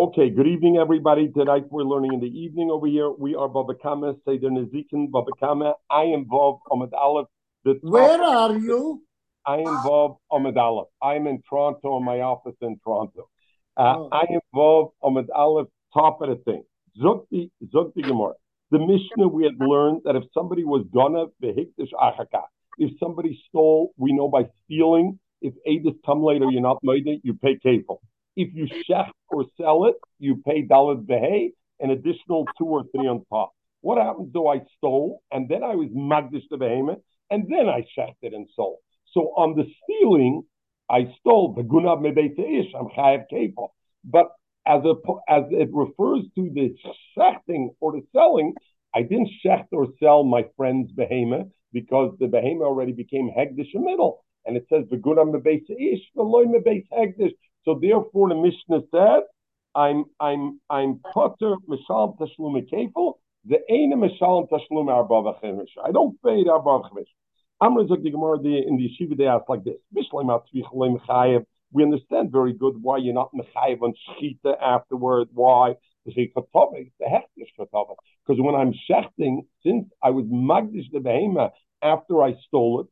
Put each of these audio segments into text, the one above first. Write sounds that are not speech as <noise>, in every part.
Okay, good evening, everybody. Tonight we're learning in the evening over here. We are Baba Kama, Seder Nezikin, Baba Kama. Ayin Vav Amud Aleph. The Where are you? Ayin Vav Amud Aleph. I'm in Toronto, in my office in Toronto. Uh, Oh. Ayin Vav Amud Aleph, top of the thing. Zukti, Zukti Gemara. The Mishnah, we had learned that if somebody was gonna, vehikdish achaka. If somebody stole, we know by stealing, if Adis come later, you're not made it, you pay kafel. If you shech or sell it, you pay dalit behay, an additional two or three on top. What happens though I stole and then I was magdish the behemoth and then I shechted and sold? So on the stealing, I stole the gunav mebeish, I'm chayav kefal. But as a as it refers to the shechting or the selling, I didn't shecht or sell my friend's behemoth because the behemoth already became hegdish in middle, and it says the gunav mebeish, the loy mebeish hegdish. So therefore, the Mishnah said, "I'm I'm I'm potter mishal tashlum kefal." The ene mishal tashlum arba v'chemish. I don't pay the arba v'chemish. Amr Zog the Gemara in the yeshiva they ask like this. We understand very good why you're not mechayev on shchita afterward. Why? Because when I'm shechting, since I was magdish the behema after I stole it,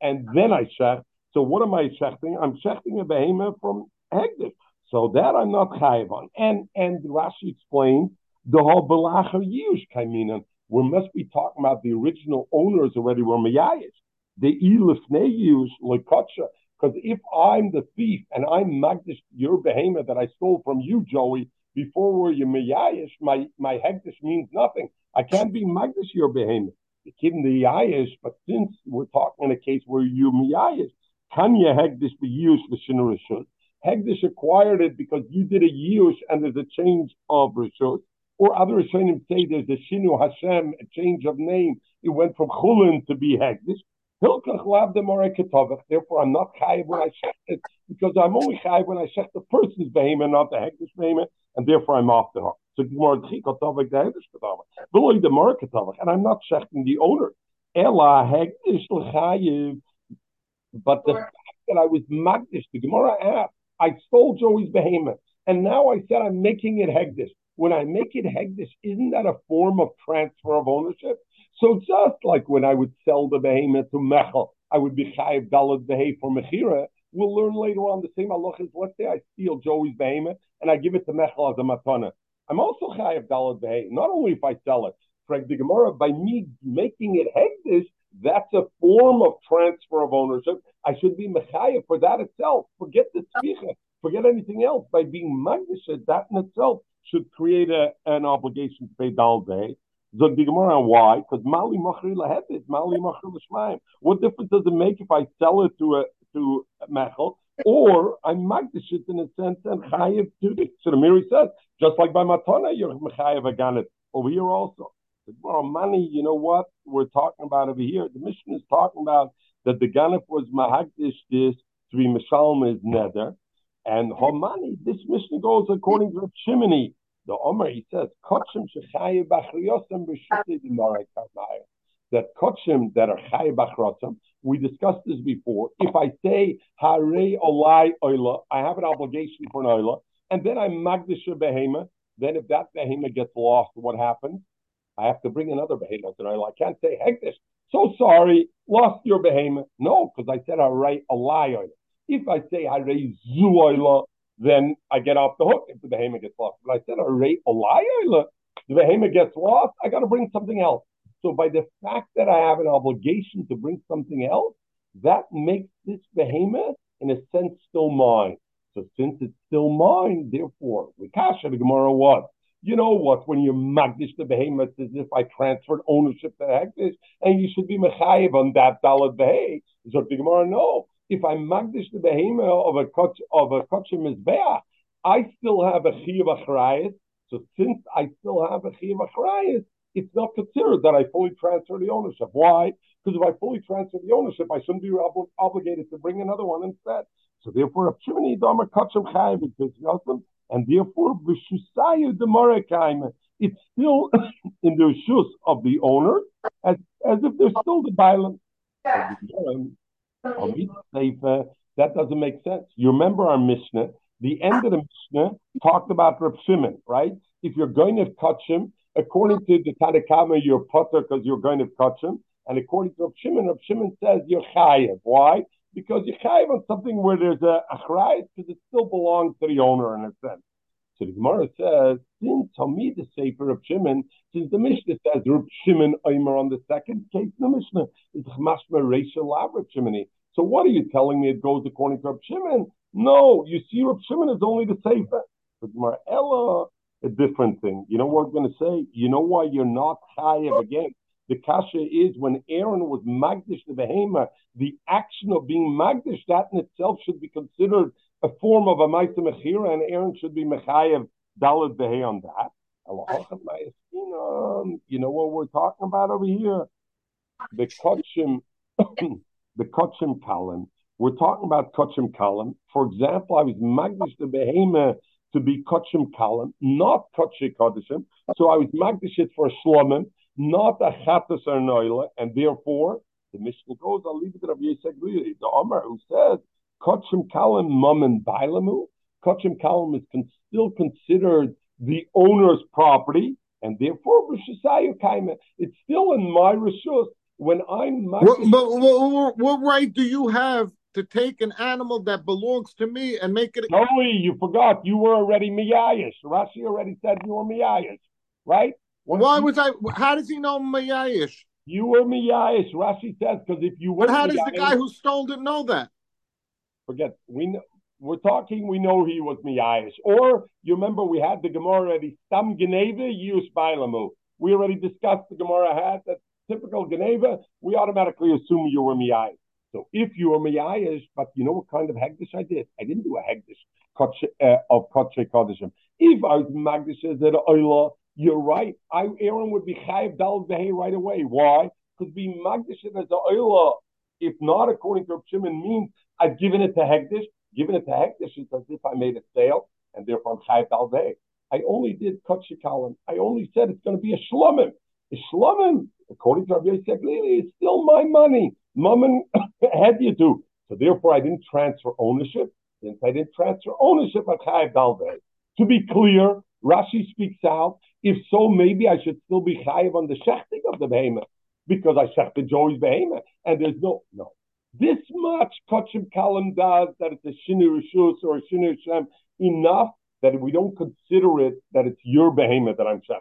and then I shecht. So what am I shechting? I'm shechting a behema from hektish. So that I'm not chayev on. And and Rashi explained the whole belacher yush kaiminan. We must be talking about the original owners already were meyayish. The ilifnei yush lekotcha. Because if I'm the thief and I'm magdish your behemoth that I stole from you, Joey, before we're your meyayish, my my hektish means nothing. I can't be magdish your behemoth. Given the yayish, but since we're talking in a case where you meyayish, can you hektish be used for shinurishut? Hegdish acquired it because you did a yush and there's a change of rishut. Or other Rishonim say there's a shinu Hashem, a change of name. It went from chulin to be hegdish. Therefore, I'm not chayiv when I shecht it because I'm only chayiv when I shecht the person's behemoth, not the hegdish behemoth, and therefore I'm off the hook. So gemara tchi ketovach the hegdish ketovach. Below the more and I'm not shechting the owner. Ela hegdish l'chayiv. But the fact that I was magdish, the Gemara asked, I stole Joey's behemoth, and now I said I'm making it hegdish. When I make it hegdish, isn't that a form of transfer of ownership? So just like when I would sell the behemoth to Mechel, I would be chayiv dalad behe for mechira. We'll learn later on the same halachas. Let's say I steal Joey's behemoth and I give it to Mechel as a matana. I'm also chayiv dalad behe. Not only if I sell it, Frank the Gemara, by me making it hegdish, that's a form of transfer of ownership. I should be mechayev for that itself. Forget the tzvicha. Forget anything else. By being magnish, that in itself should create a, an obligation to pay dal behe. Zog the Gemara why? Because mali machri lahepit, mali machri l'shmayim. What difference does it make if I sell it to a to Mechel or I'm in a sense and chayiv to it? So the Miri says, just like by matana, you're mechayev aganet. Over here also. Well, money, you know what we're talking about over here? The mission is talking about that the ganef was mahagdish this to be mishalm is nether, and homani. This mission goes according to Shimini. The Omer he says karmayim. That kotchim that are bachriyosem. We discussed this before. If I say harei olai oila, I have an obligation for an oila, and then I'm magdish a behema. Then if that behema gets lost, what happens? I have to bring another behemoth and I can't say hektish. So sorry, lost your behemoth. No, because I said I write a it. If I say I raise zuoila, then I get off the hook if the behemoth gets lost. But I said I rate a lie oila, the behemoth gets lost, I got to bring something else. So by the fact that I have an obligation to bring something else, that makes this behemoth in a sense still mine. So since it's still mine, therefore, with Kasha, the Gemara was. You know what? When you magdish the behemoth, it's as if I transferred ownership to hektish, and you should be mechayiv on that dalad behe. So the Gemara, no. If I magdish the behemoth of a koch of a kochim mizbeach, I still have a chiyuv achrayis. So since I still have a chiyuv achrayis, it's not considered that I fully transfer the ownership. Why? Because if I fully transfer the ownership, I shouldn't be ob- obligated to bring another one instead. So therefore, a chimney domer kochim chayiv because and therefore b'shusayu demarekaim. It's still <coughs> in the shus of the owner, as as if they're still the violent. Uh, that doesn't make sense. You remember our Mishnah The end of the Mishnah talked about Reb Shimon, right? If you're going to touch him, according to the Tanakama, you're potter because you're going to touch him. And according to Reb Shimon, Reb Shimon says you're chayiv. Why? Because you're chayiv on something where there's a achrayit because it still belongs to the owner in a sense. So the Gemara says, since Talmid the Sefer of Shimon, since the Mishnah says Reb Shimon Omer on the second case in the Mishnah, it's Chmashma Reisha Lav Reb Shimoni. So what are you telling me it goes according to Reb Shimon? No, you see, Reb Shimon is only the Sefer. But Gemara Ella, a different thing. You know what I'm going to say? You know why you're not chayiv again? The kasha is when Aaron was magdish the behema, the action of being magdish, that in itself should be considered a form of a Maisa Mechira, and Aaron should be Mechayev Dalad Behe on that. You know what we're talking about over here? The Kotchim, <coughs> the Kotchim Kalim. We're talking about Kotchim Kalim. For example, I was Magdish the Behema to be Kotchim Kalim, not Kotche Kodishim. So I was Magdish it for Shlomim, not a Chatas or Noila, and therefore the Mishnah goes, I'll leave it to Rabbi Yisek the Omar who says Kachim Kalim Mammon Bailamu. Kachim Kalim is con- still considered the owner's property, and therefore Rishisayu Kaima. It's still in my Rishus. When I'm what, but, what, what, right do you have to take an animal that belongs to me and make it? No, you forgot. You were already Miyayish. Rashi already said you were Miyayish, right? Why was I? How does he know Miyayish? You were Miyayish. Rashi says because if you were. But how does the guy who stole it know that? forget we know, we're talking. We know he was miyayish. Or you remember we had the Gemara already. Stam Geneva Yus Bailamu. We already discussed the Gemara had that typical Geneva. We automatically assume you were miyayish. So if you were miyayish, but you know what kind of hegdish I did? I didn't do a hegdish uh, of kotche kodishim. If I was magdish as an oila, you're right. I Aaron would be chayiv dal right away. Why? Because being magdish as an oila, if not according to Shimon, means I've given it to Hegdish. Given it to Hegdish is as if I made a sale, and therefore I'm Chayiv Dalveh. I only did Kutshikalim. I only said it's going to be a Shlomim. A Shlomim, according to Rabbi Yosef it's still my money. Mammon <coughs> had you to. So therefore I didn't transfer ownership. Since I didn't transfer ownership, I'm Chayiv Dalveh. To be clear, Rashi speaks out. If so, maybe I should still be chayiv on the shechting of the behemoth because I shechted Joey's behemoth, and there's no no. This much Kachim Kalam does that it's a Shinu Rishus or a Shinu Shem enough that we don't consider it that it's your behemoth that I'm checking.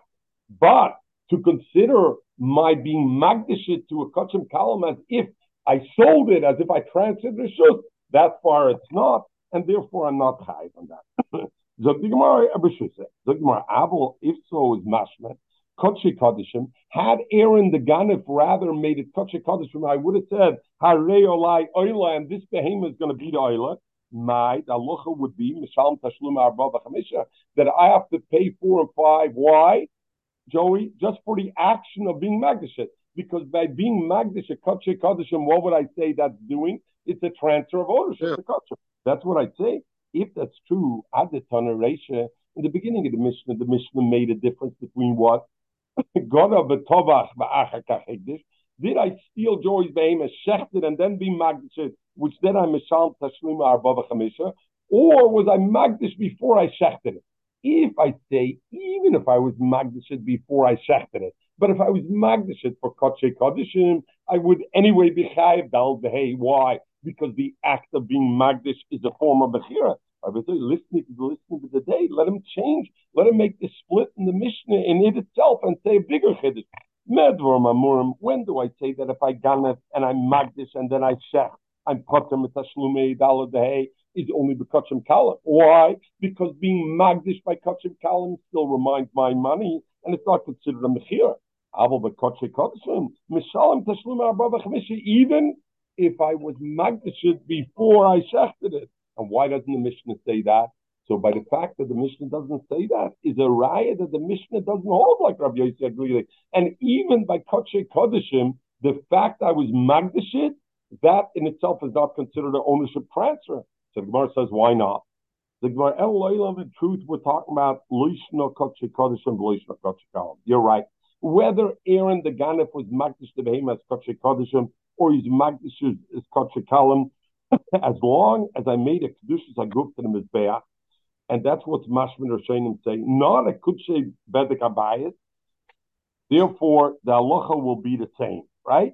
But to consider my being magdashit to a Kachim Kalam as if I sold it, as if I transferred Rishus, that far it's not, and therefore I'm not high on that. <laughs> Zogdigmar Abishuse. Zogdigmar Abel, if so, is mashmet. Kodesh Kodeshim. Had Aaron the Ganif rather made it Kodesh Kodeshim, I would have said, Harei Olai Oila, and this behemoth is going to be the Oila. My the halacha would be Mishalm Tashlum Arba that I have to pay four and five. Why, Joey? Just for the action of being Magdashit. Because by being Magdash Kodesh Kodeshim, what would I say that's doing? It's a transfer of ownership yeah. to That's what I'd say. If that's true, Adatana Reisha, in the beginning of the Mishnah, the Mishnah made a difference between what <laughs> did I steal joy's behemoth, shechted, and then be magdish, which then I mishal tashlima arbava chamisha, or was I magdish before I shechted it? If I say, even if I was magdish before I shechted it, but if I was magdish for kodshe kodishim, I would anyway be chayiv dal. Why? Because the act of being magdish is a form of bechira. Listening to the listening to the day. Let him change. Let him make the split in the Mishnah in it itself and say a bigger chiddush. Medvar mamurim. When do I say that if I ganet and I'm magdish and then I shech, I'm potem with tashlumei dalad is only bekachim kalim. Why? Because being magdish by kachim kalim still reminds my money and it's not considered a mechira. Even if I was magdish before I shechted it. And why doesn't the Mishnah say that? So by the fact that the Mishnah doesn't say that is a raya that the Mishnah doesn't hold like Rabbi Yosef really. And even by Kodshe Kodeshim, the fact I was Magdashit, that in itself is not considered an ownership transfer. So the Gemara says, why not? The Gemara El Leilam, in truth, we're talking about Loishno Kodshe Kodeshim, Loishno Kodshe. You're right. Whether Aaron the Ganef was Magdash the Behemoth Kodshe Kodeshim or he's Kodshe Kalam, as long as I made a kedushas aguf to the mizbeach, and that's what Mashman Rishonim say. Not a kudshe bedek abayis. Therefore, the halacha will be the same, right?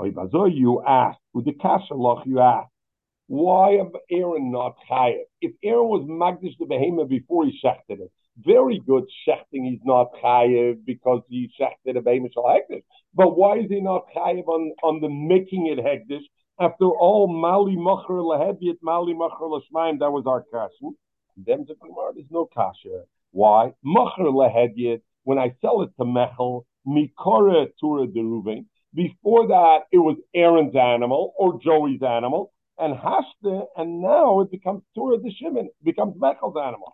You ask, with the kasha you ask, why am Aaron not chayev? If Aaron was magdish the behemoth before he shechted it, very good shechting he's not chayev because he shechted a behemoth shal hektish. But why is he not chayev on, on the making it hektish? After all, mali macher lehebiet, mali macher lashmaim, that was our question. Them to Gemara, there's no kasha. Why? Macher lehebiet, when I sell it to Mechel, mikora tura deruven. Before that, it was Aaron's animal or Joey's animal and hashte, and now it becomes Torah the Shimon, becomes Mechel's animal.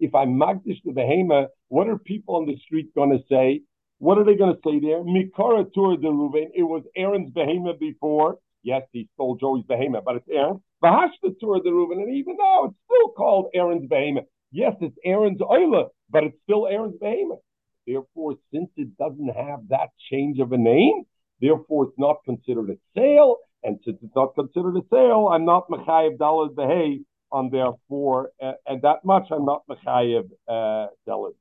If I magdish the behema, what are people on the street going to say? What are they going to say there? Mikara Torah the Ruvain. It was Aaron's behema before. Yes, he stole Joey's behema, but it's Aaron. Vahashta Torah the Ruvain, and even now it's still called Aaron's behema. Yes, it's Aaron's oila, but it's still Aaron's behema. Therefore, since it doesn't have that change of a name, Therefore, it's not considered a sale, and since it's not considered a sale, I'm not mechayev dalad behay on therefore, uh, and that much I'm not mechayev uh, dalad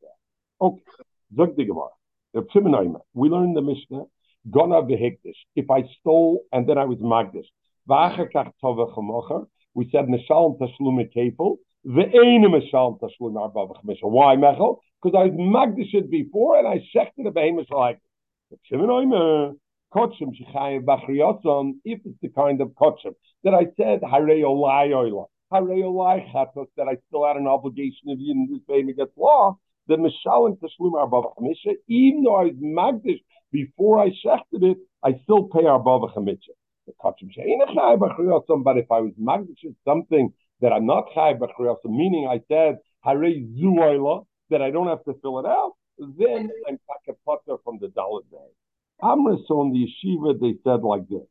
Okay, zog the Gemara. We learned the Mishnah. Gona vehikdish. If I stole and then I was magdish. We said Mishal Tashlum Kefil. Ve'ena Mishal Tashlum Arba Why, Mechel? Because I was magdish it before and I shechted a behemoth like. Kotchim Shechayev Bachriyotzon, if it's the kind of Kotchim that I said, Harei Olai Oila, that I still had an obligation of you this payment gets law, the Mishalim Tashlum Arbava Chamisha, even though I was Magdish before I shechted it, I still pay Arbava Chamisha. The Kotchim Shechayev Bachriyotzon, but if I was Magdish something that I'm not Chayev Bachriyotzon, meaning I said, Harei Zu that I don't have to fill it out, then I'm Takapata from the dollar day. Amris on the yeshiva, they said like this.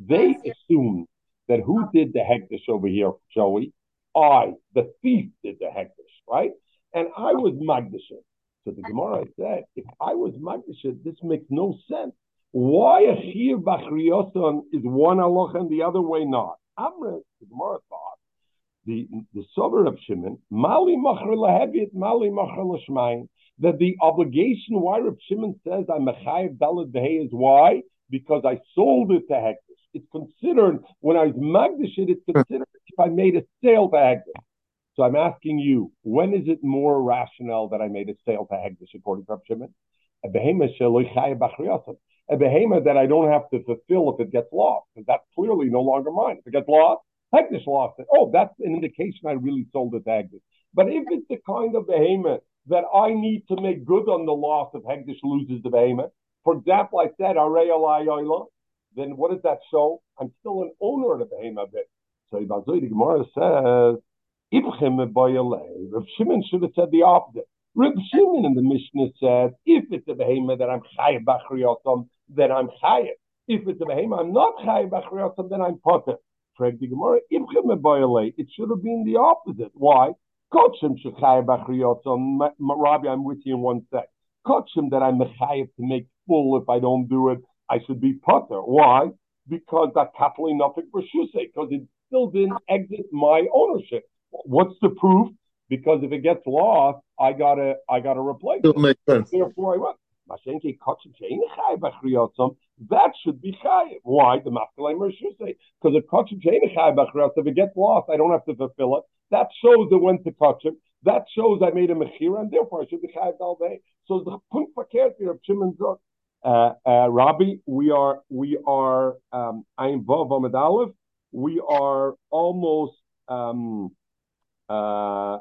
They assumed that who did the hektish over here, Joey? I, the thief, did the hektish, right? And I was magdashit. So the Gemara said, if I was magdashit, this makes no sense. Why a chiv bachriyosan is one halacha and the other way not? Amris, the Gemara thought, the the sober of Shimon, mali machar lahevit, mali machar lashmayin that the obligation why Reb Shimon says I'm a chayiv dalad is why because I sold it to Hektish. It's considered when I was magdish it, it's considered if I made a sale to Hektish. So I'm asking you, when is it more rational that I made a sale to Hektish according to Reb Shimon? A behemoth a behemoth that I don't have to fulfill if it gets lost, because that's clearly no longer mine. If it gets lost, Hektish lost it. Oh, that's an indication I really sold it to Hektish. But if it's the kind of behemoth that I need to make good on the loss if Hegdish loses the behemoth. For example, I said then what does that show? I'm still an owner of the behemoth bit. So the Gemara says, Rav Shimon should have said the opposite. Rav Shimon in the Mishnah says, if it's a behemoth that I'm chayiv b'chriyotam, then I'm chayiv. If it's a behemoth I'm not chayiv b'chriyotam, then I'm potter. Frag the Gemara, it should have been the opposite. Why? Kotchim shechayim b'chriyotzon. Rabbi, I'm with you in one sec. Kotchim that I'm mechayiv to make full. If I don't do it, I should be putter. Why? Because that nothing for shuse. Because it still didn't exit my ownership. What's the proof? Because if it gets lost, I gotta I gotta replace it. Makes sense. Therefore, I went. That should be chayiv. Why? The masculine should say because if kachim if it gets lost, I don't have to fulfill it. That shows it went to kachim. That shows I made a mechira, and therefore I should be chayiv all day. So the point fakert here of Shimon Zok. Uh, uh, Rabbi, we are we are um, Vav Amid Aleph. We are almost um, uh,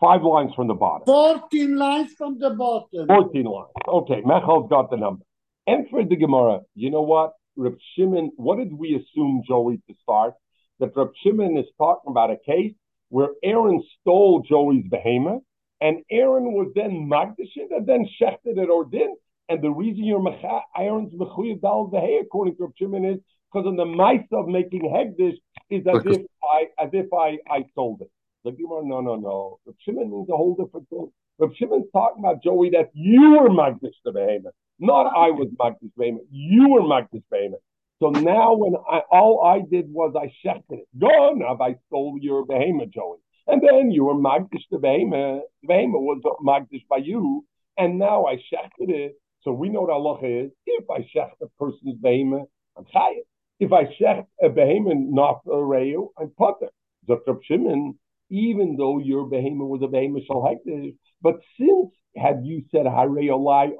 five lines from the bottom. 14 lines from the bottom. 14 lines. Okay, Mechel's got the number. And for the Gemara, you know what? Reb Shimon, what did we assume, Joey, to start? That Reb Shimon is talking about a case where Aaron stole Joey's behemoth, and Aaron was then magdashit and then shechted it or didn't. And the reason you're mecha, Aaron's mechuyev dal behe, according to Reb Shimon, is because on the mice of making hegdish is as if I as if I I sold it. The Gemara, no, no, no. Reb Shimon means a whole different thing. Reb Shimon's talking about Joey that you were Magdish the behemoth, not I was Magdish behemoth. You were Magdish behemoth. So now when I all I did was I shechted it. Gone, have I stole your behemoth, Joey. And then you were magdish the behemoth. The behemoth was magdish by you, and now I shechted it. So we know what Allah is. If I shecht a person's behemoth, I'm chayiv. If I shecht a behemoth not a reu, I'm potter. Dr. Shimon, even though your behemoth was a behemoth shal hektish, but since had you said harei olai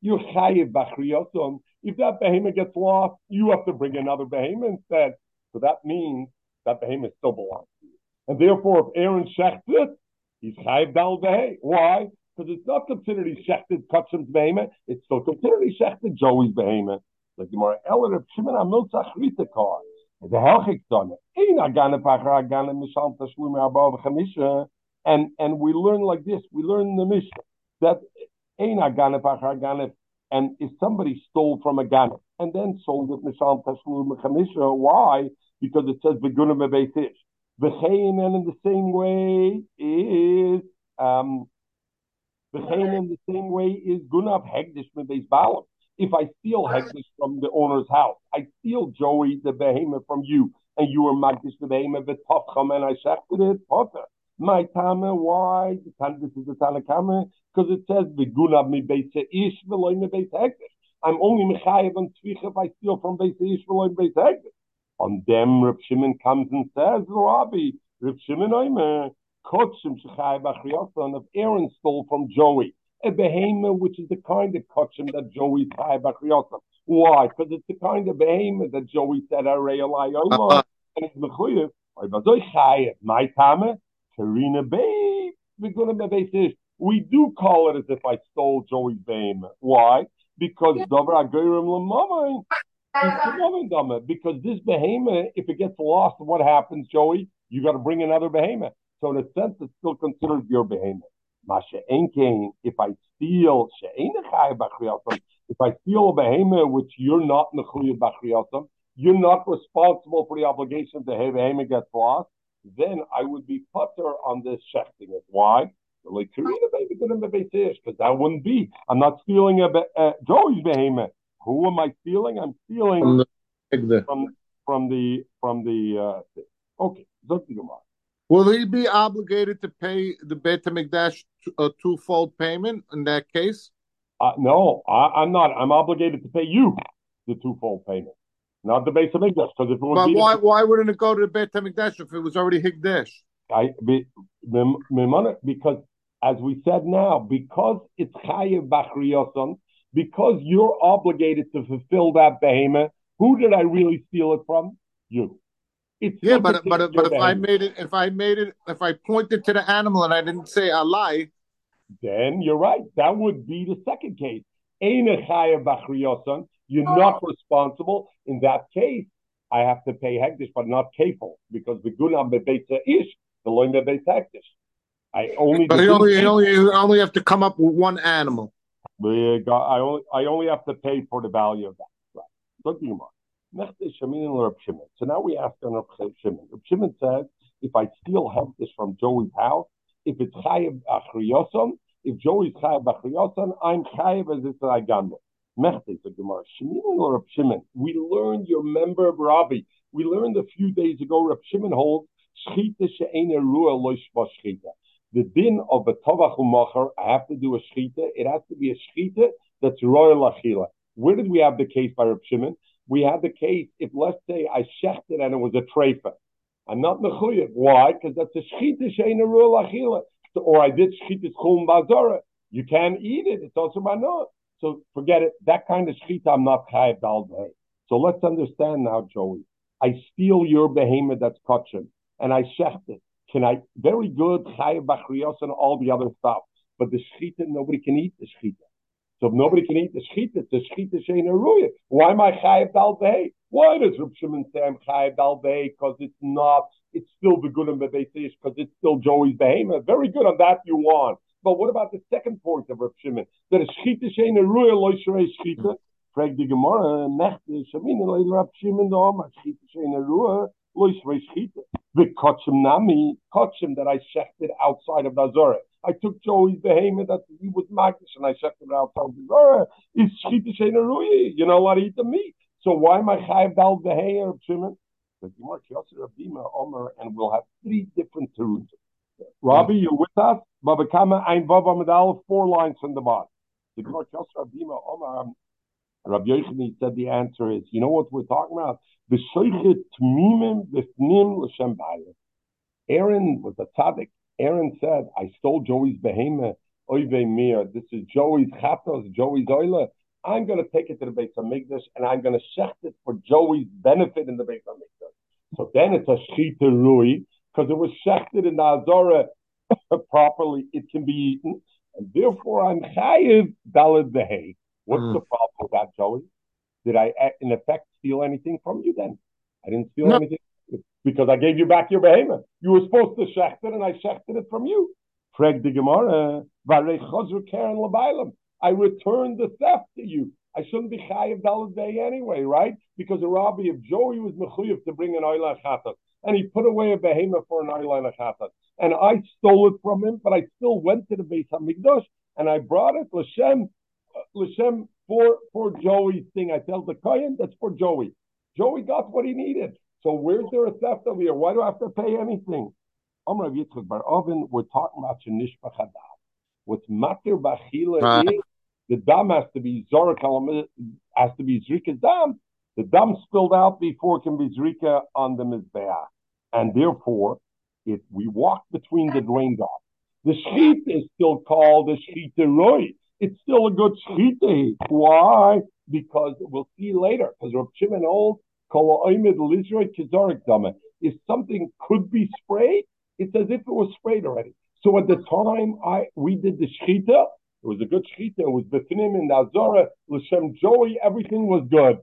you're chayiv bachriyosom. If that behemoth gets lost, you have to bring another behemoth instead. So that means that behemoth still belongs to you. And therefore, if Aaron shechts it, he's chayiv dal Why? Because it's not considered he shechted Kachim's behemoth. It's still considered he shechted Joey's behemoth. Like the more Eller of Shimon Amilzach Rita car. The Helchik done it. V'chamisha. And and we learn like this. We learn the Mishnah that ein agane pachar agane. And if somebody stole from a ganef and then sold it mishal tashlumi chamisha, why? Because it says begunim bebeitish. V'chein and in the same way is um V'chein in the same way is gunav hegdish mebeis balam. If I steal hegdish from the owner's house, I steal Joey the behemoth from you, and you were magdish the behemoth v'tofcham, and I shechted it, potter. My tama, why? This is the Tanakama, because it says the v'gunav mebeis ish v'loy mebeis hegdish. I'm only mechayev on tzvicha if I steal from beis ish v'loy mebeis hegdish. On them, Reb Shimon comes and says, Rabbi, Reb Shimon Oimer, Kotshim Shechai Bachriyosan of Aaron stole from Joey. A behemoth, which is the kind of kotshim that Joey Chai Bachriyosan. Why? Because it's the kind of behemoth that Joey said, Arei Elai Omo, uh-huh. and it's Mechuyev. I'm basoy chayev. My Tama, Karina Babe, We're going to be we do call it as if I stole Joey's behemoth. Why? Because Dover Agirim Lamamain. Because this behemoth, if it gets lost, what happens, Joey? You got to bring another behemoth. So in a sense, it's still considered your behemoth. If I steal, if I steal a behemoth which you're not nechuyah you're not responsible for the obligation to have behemoth gets lost, then I would be putter on this shechting it. Why? Like because that wouldn't be. I'm not stealing a, a Joey's behemoth. Who am I stealing? I'm stealing from the from, from the from the uh, okay. Will he be obligated to pay the Beit HaMikdash a twofold payment in that case? Uh, no, I, am not. I'm obligated to pay you the twofold payment, not the Beit HaMikdash. Because if it but why, the, why wouldn't it go to the Beit HaMikdash if it was already Higdash? I be, because as we said now, because it's Chayev Bachriyoson, because you're obligated to fulfill that behemoth, who did I really steal it from? You. It's yeah, but but but if I made it, if I made it, if I pointed to the animal and I didn't say a lie, then you're right. That would be the second case. You're not responsible. In that case, I have to pay hektish, but not kafel, because the gunam bebeitza ish, the loin bebeitza hektish. I only. But you only, you only, you only have to come up with one animal. I only, I only have to pay for the value of that. Right. Look, so now we ask on Reb Shimon. Reb Shimon says, if I steal this from Joey's house, if it's Chayev Achriyoson, if Joey's Chayev Achriyoson, I'm Chayev as it's Aganda. Mechte, the Gemara. Shimon or Reb Shimon, we learned your member of Rabbi. We learned a few days ago, Reb Shimon holds, Shchita she'ena ruah loish shchita. The din of a tovach u'macher, I have to do a shchita. It has to be a shchita that's royal achila. Where did we have the case by Reb Shimon? We had the case if let's say I shechted and it was a treifa. I'm not mechuyev. Why? Because that's a shchita shein rule achila. Or I did shchita chum bazara. You can't eat it. It's also manot. So forget it. That kind of shchita I'm not chayav dal So let's understand now, Joey. I steal your behemoth that's kachim and I shecht it. Can I? Very good chayav bachrios and all the other stuff. But the shchita, nobody can eat the shchita. So if nobody can eat the shchita, the shchita shein ruya. Why am I chayiv dal Why does Reb Shimon say I'm chayiv dal Because it's not. It's still the good and the because it's still Joey's behemoth. Very good on that you want. But what about the second point of Reb Shimon? That a shchita shein ruya lo yishrei shchita. Frag the Gemara, mechte shamin le Reb Shimon do ma shchita shein ruya lo yishrei shchita. The kotchim nami kotchim that I shechted outside of Nazareth. I took Joey's behemoth that he was magish and I checked him out. Is shchita sheina ruyi? You're not allowed to eat the meat. So why am I chayiv dal beheir of Shimon? The Gemara Kiyosir Abdima Omer, and we'll have three different teruts. Rabbi, you're with us? Baba Kama Ein Baba Medal, four lines from the bottom. The Gemara Kiyosir Abdima Omer, um, Rabbi Yochanan said the answer is, you know what we're talking about? The Shoichet Tmimim Bifnim L'Shem Aaron was a tzaddik. Aaron said, I stole Joey's behemoth, oive mir. This is Joey's chatos, Joey's oila. I'm going to take it to the Beit HaMikdash and I'm going to shecht it for Joey's benefit in the Beit HaMikdash. So then it's a shchita rui because it was shechted in the Azora <coughs> properly. It can be eaten. And therefore I'm chayiv dalad behay. What's mm. the problem with that, Joey? Did I, in effect, steal anything from you then? I didn't steal no. anything because I gave you back your behemoth. You were supposed to shecht it, and I shechted it from you. The Gemara, uh, I returned the theft to you. I shouldn't be chayiv dalad day anyway, right? Because a rabbi of Joey was mechuyev to bring an oila chatat, and he put away a behemoth for an oila chatat, and I stole it from him, but I still went to the Beit Hamikdash and I brought it l'shem, uh, l'shem for for Joey's thing. I tell the kohen that's for Joey. Joey got what he needed. So where's there a theft over here? Why do I have to pay anything? Amr Yitzchak Bar Avin, we're talking about Shanish Bachadav. What's Matir Bachila is the dam has to be Zorak has to be Zrika dam. The dam spilled out before it can be Zrika on the Mizbeah. And therefore, if we walk between the drain dogs, the sheet is still called the Shita Roy. It's still a good Shita. Why? Because we'll see later, because Rav Shimon old if something could be sprayed, it's as if it was sprayed already. So at the time I we did the shchita, it was a good shchita. It was befnim in the azora l'shem joey. Everything was good.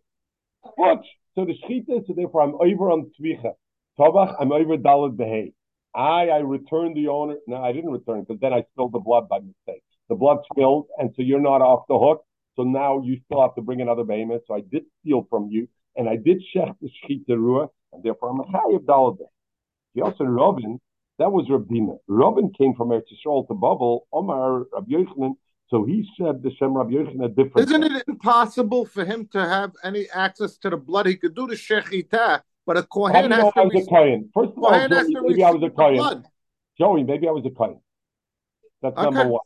But so the shchita. So therefore, I'm over on tvicha. Tovach, I'm over dalad behei. I I returned the owner. No, I didn't return because then I spilled the blood by mistake. The blood spilled, and so you're not off the hook. So now you still have to bring another behemoth. So I did steal from you and I did shech the shchita and therefore I'm a chayiv dalabeh. He also Ravin, that was Rabdina. Ravin came from Eretz Yisrael to Babel, Omar Rabbi Yochanan, so he said the Shem Rabbi Yochanan different. Isn't it impossible for him to have any access to the blood? He could do the shechita, but a kohen has to. I was a kohen. First of all, Joey, maybe I was a kohen. Joey, maybe I was a kohen. That's okay. number one.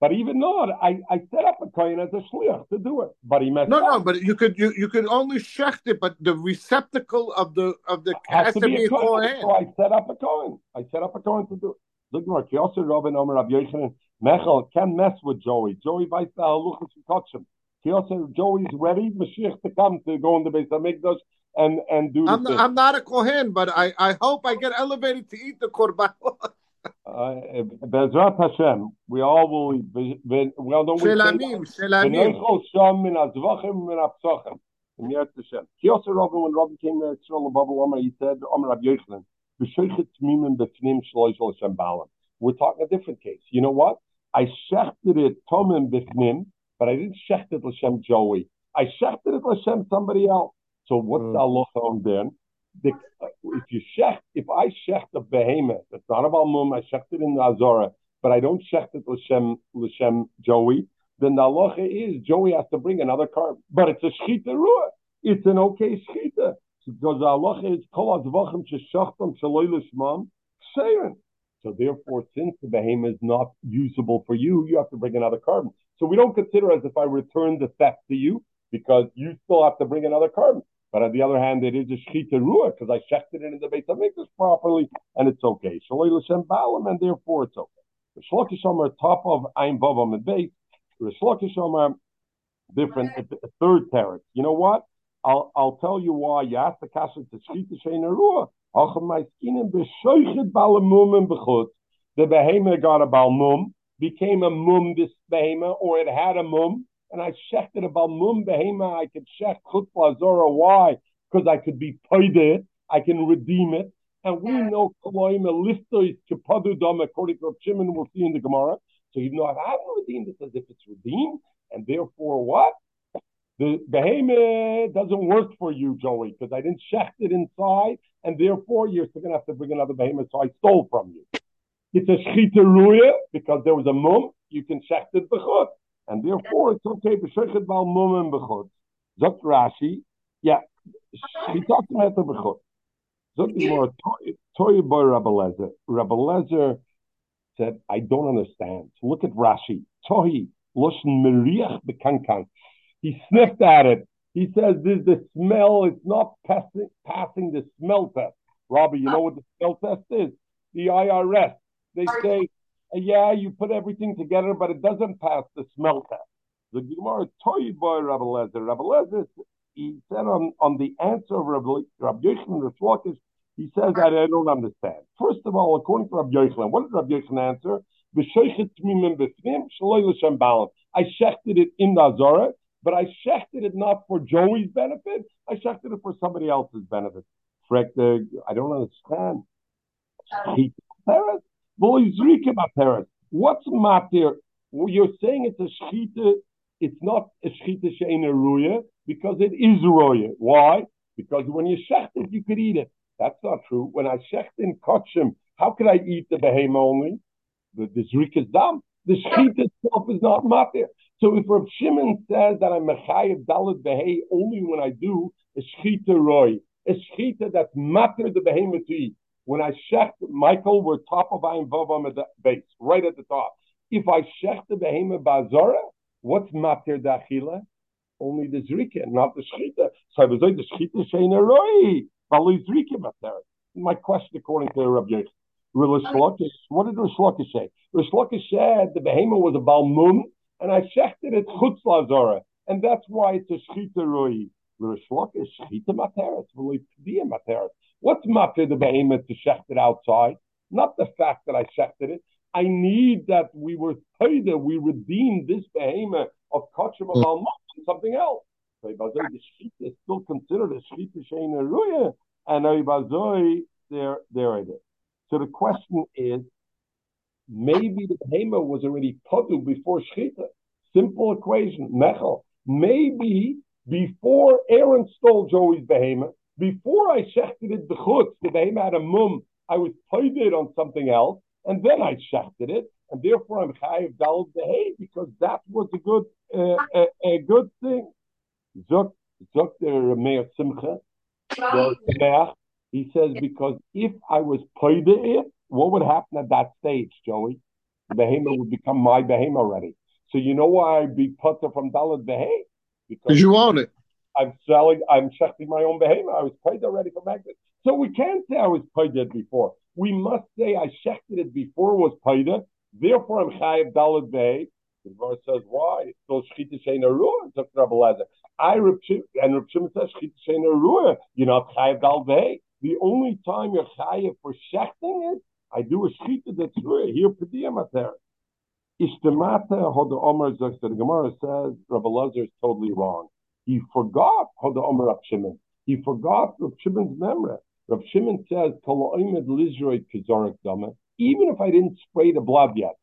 But even not, I, I set up a coin as a shliach to do it. But he messed no, up. No, but you could you, you could only shecht it, but the receptacle of the of the has, has to, be, a coin. So I set up a coin. I set up a coin to do it. Look more. Kiyosir Ravin Omer Rabbi Yochanan Mechel can mess with Joey. Joey weiß the haluchas to touch him. Kiyosir Joey's ready. Mashiach to come to go in the base of Mikdash and and do. I'm, I'm not a kohen, but I I hope I get elevated to eat the korban. <laughs> Bezrat Hashem, we all will eat. We all don't Shelamim, Shelamim. Sham min azvachim min apsachim. In Yeret Hashem. He also Rabbi, when Rabbi came to Israel and Baba Omer, he said, Omer Rabbi Yochanan, B'shoichet tmimim b'fnim shloish l'Hashem balam. We're talking a different case. You know what? I shechted it tomim b'fnim, but I didn't shecht it l'Hashem Joey. I shechted it l'Hashem somebody else. So what's mm. the halacha on then? The, if you shech, if I shech the behemoth, it's not about mum, I shecht it in the Azora, but I don't shecht it l'shem, l'shem Joey, then the halacha is Joey has to bring another card. But it's a shchita ruah. It's an okay shchita. Because the halacha is kol azvachim sheshachtam shaloi l'shmam kseirin. So therefore, since the behemoth is not usable for you, you have to bring another carbon. So we don't consider as if I return the theft to you because you still have to bring another carbon. But on the other hand, it is a shchita ruah because I shechted it in the Beit Hamikdash properly, and it's okay. Shaloi l'shem balam, and therefore it's okay. The Shlokish Omer, top of Ein Vavam and Beit, the Shlokish Omer, different, a third teretz. You know what? I'll I'll tell you why. You asked the kasha to shchita shein ruah. The behemoth got a balmum, became a mum this behemoth, or it had a mum, and I checked it about mum behema, I could shech chutla zora. Why? Because I could be paid it, I can redeem it. And we know koloim listo is kipadu dom according to Shimon, we'll see in the Gemara. So even though I haven't redeemed it as if it's redeemed, and therefore what? The behemoth doesn't work for you, Joey, because I didn't shecht it inside, and therefore you're still going to have to bring another behemoth, so I stole from you. It's a shchita ruya, because there was a mum, you can shecht it b'chut and therefore it's okay b'shechet bal mumim b'chutz. Zok Rashi, Yeah, he talked about the bechut. Zok Gemara, Toy boy Rabbi Lezer. Rabbi said, I don't understand. Look at Rashi. Tohi, Loshen Meriach Bekankan. He sniffed at it. He says, There's the smell. It's not passing, passing the smell test. Robbie, you know what the smell test is? The IRS. They say, Yeah, you put everything together, but it doesn't pass the smell test. The Gemara, Toy boy Rabbi Lezer. Rabbi Lezer, he said on, on the answer of Rabbi, Rabbi Yochanan Rishlokish, he says that I don't understand. First of all, according to Rabbi Yochanan, what did Rabbi Yochanan answer? I shechted it in the Azara, but I shechted it not for Joey's benefit. I shechted it for somebody else's benefit. Frekte, I don't understand. What's matir? You're saying it's a shchita. It's not a shchita she'ena ruya because it is ruya. Why? Because when you shecht it, you could eat it. That's not true. When I shecht in kachim, how could I eat the behemoth only? the, the zrik is dam. The shchit itself is not matir. So if Rav Shimon says that I'm mechayev dalit behei only when I do a shchita roy, a shchita that's matter the behemoth to eat. When I shech Michael, we're top of Ayin Vavam at the base, right at the top. If I shech the behemoth bazara, what's matir dachila? Only the zrika, not the shchita. So I was like the shchita sheina roy, zrika matir. My question, according to Rabbi Yechon. Rish what did Rish Lakish say? Rish Lakish said the behemoth was a balmum, and I shechted it chutz lazora, and that's why it's a shchita roi. What's matter the behemoth to shecht it outside? Not the fact that I shechted it. I need that we were paid, we redeemed this behemoth of kachim of balmum and something else. So the shchita is still considered a sheina ruya, and there, there it is. So the question is, maybe the behema was already podu before shchita. Simple equation, mechel. Maybe before Aaron stole Joey's behemoth, before I shechted it bechutz, the behema had a mum, I was poided on something else, and then I shechted it, and therefore I'm chayiv dal behay because that was a good uh, a, a, good thing. Zok zok der Meir Simcha, he says, because if I was paid it, what would happen at that stage, Joey? The behemoth would become my behemoth already. So you know why I'd be putter from Dalit Behe? Because you own it. I'm selling, I'm checking my own behemoth. I was paid already for Magnet. So we can't say I was paid it before. We must say I checked it before was paid. Therefore, I'm chayiv Dalit Behe. The verse says, why? It's still Shchita Shein Aruah. It's a I and Reb Shimon says Shchita Shein Aruah. You're not chayiv Dalit Behe. The only time you're chayiv for shechting it, I do a shchita that's. Here, pediyah mater. Ishtemata the Omer the Gemara says Rabbi Lazar is totally wrong. He forgot the Omer Rav Shimon. He forgot Rav Shimon's memory. Rav Shimon says, even if I didn't spray the blood yet,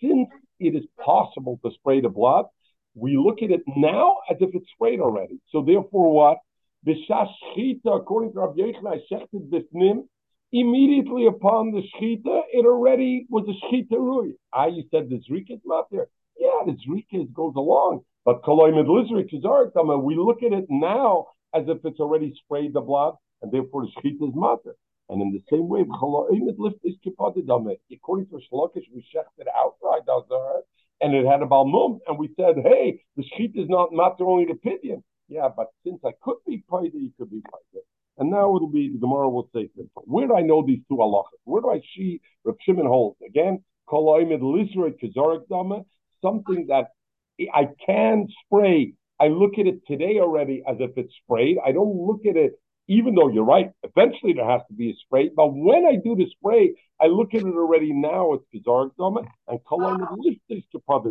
since it is possible to spray the blood, we look at it now as if it's sprayed already. So therefore, what? According to Rabbi Yochanan, shechted b'fnim, immediately upon the shchita, it already was a shchita rui. Ah, you said the zrika is not there. Yeah, the zrika goes along, but koloi medlizrik is our We look at it now as if it's already sprayed the blood, and therefore the shchita is matter. And in the same way, according to Shlokish, we shechted outside and it had a balmum, and we said, hey, the shchita is not matter only the pidyon. Yeah, but since I could be paida, you could be paida. And now it'll be the Gemara will say simple. Where do I know these two halachas? Where do I see Rav Shimon holds again? Something that I can spray. I look at it today already as if it's sprayed. I don't look at it, even though you're right. Eventually there has to be a spray. But when I do the spray, I look at it already now. It's Kizarik Dama and Koloim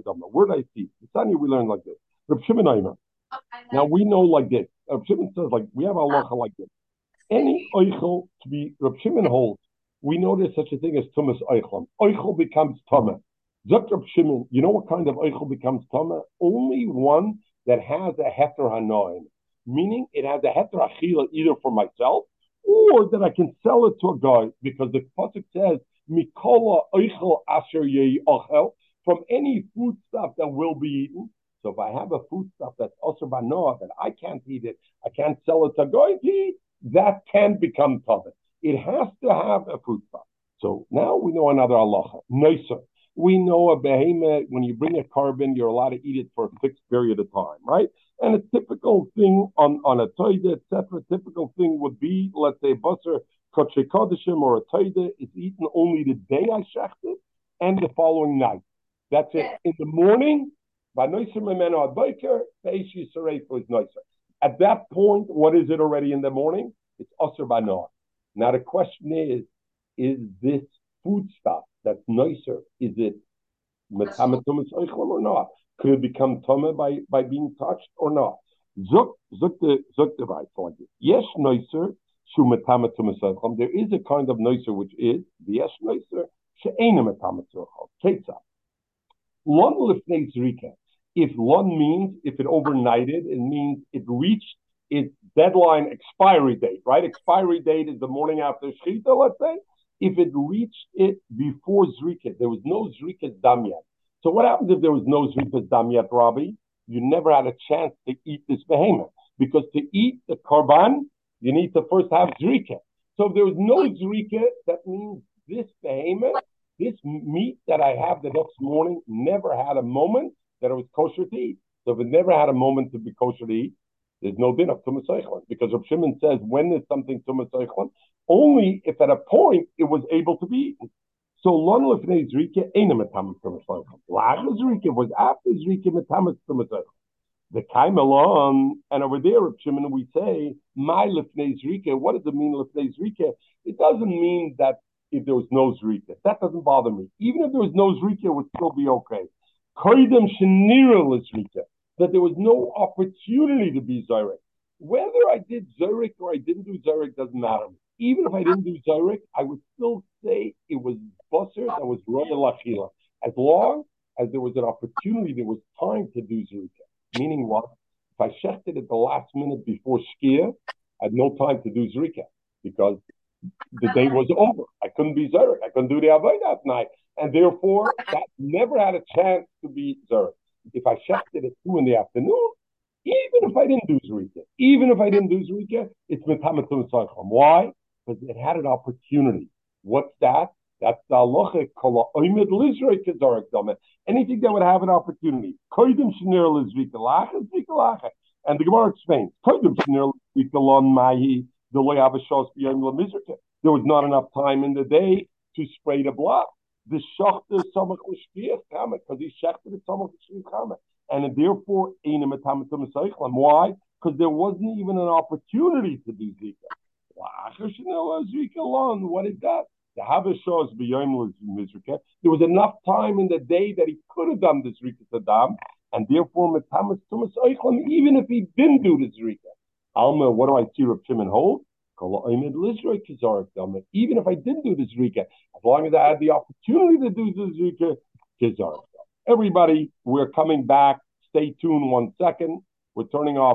Dama. Where do I see? It's we learn like this. Rav Shimon Aimer. Oh, now we know like this. Rav Shimon says like we have a halacha like this. Any oichel to be Rav Shimon holds, we know there's such a thing as tumas oichel. Oichel becomes tama. Zok Rav Shimon, you know what kind of oichel becomes tama? Only one that has a heter hanoim, meaning it has a heter achila either for myself or that I can sell it to a guy because the pasuk says mikola oichel asher yei ochel from any food stuff that will be eaten. So if I have a foodstuff that's also banoah that I can't eat it, I can't sell it to goyti, that can become tabit. It has to have a foodstuff. So now we know another halacha. Nicer. We know a behemoth, when you bring a carbon, you're allowed to eat it for a fixed period of time, right? And a typical thing on, on a toida, etc., typical thing would be, let's say, kodshe kodeshim, or a toida is eaten only the day I shechted and the following night. That's it. In the morning, at that point, what is it already in the morning? It's Asr Banah. Now the question is, is this food stuff that's nicer, is it or not? Could it become tome by, by being touched or not? Zuk the zuk the you. Yes, nicer. There is a kind of nicer which is the yes nicer. She'ena metamatzucham. Ketza. Lon lifnei zrika. If lon means if it overnighted, it means it reached its deadline expiry date. Right? Expiry date is the morning after shchita. Let's say if it reached it before zrika, there was no zrika's dam yet. So what happens if there was no zrika's dam yet, Robbie? You never had a chance to eat this behemoth because to eat the korban, you need to first have zrika. So if there was no zrika, that means this behemoth this meat that I have the next morning never had a moment that it was kosher to eat. So if it never had a moment to be kosher to eat, there's no din of tumas because Rav Shimon says when there's something tumas only if at a point it was able to be eaten. So lon lefnei zrika ain't a metamas tumas zrika was after zrika metamas tumas the kaimelon, and over there, Rav Shimon, we say my lefnei zrika. What does it mean lefnei zrika? It doesn't mean that if there was no Zrika. That doesn't bother me. Even if there was no Zrika, it would still be okay. That there was no opportunity to be Zyrek. Whether I did Zrika or I didn't do Zrika doesn't matter. Even if I didn't do Zrika, I would still say it was Busser that was Royal Achila. As long as there was an opportunity, there was time to do Zurika. Meaning what? If I shechted at the last minute before Shkia, I had no time to do Zrika because the day was over. I couldn't be Zurich. I couldn't do the Avodah that night. And therefore, that never had a chance to be Zurich. If I shechted at 2 in the afternoon, even if I didn't do Zurika, even if I didn't do Zurika, it's Metamatum Tzacham. Why? Because it had an opportunity. What's that? That's the halacha kol oimid lizrei kezarik dame. Anything that would have an opportunity. Koidim shnir lizrika lacha, zrika lacha. And the Gemara explains, Koidim shnir lizrika lon mahi there was not enough time in the day to spray the block. The shachter samach l'shkiach kamet because he shechted the samach l'shkiach kamet, and therefore einem etamatum seichlam. Why? Because there wasn't even an opportunity to do zika. What is that? The Havashos b'yom There was enough time in the day that he could have done this zrika sadam, and therefore metamas tumas even if he didn't do the zrika. Alma, what do I see Rav Shimon hold? Even if I didn't do the Zrika, as long as I had the opportunity to do the Zrika, Everybody, we're coming back. Stay tuned one second. We're turning off.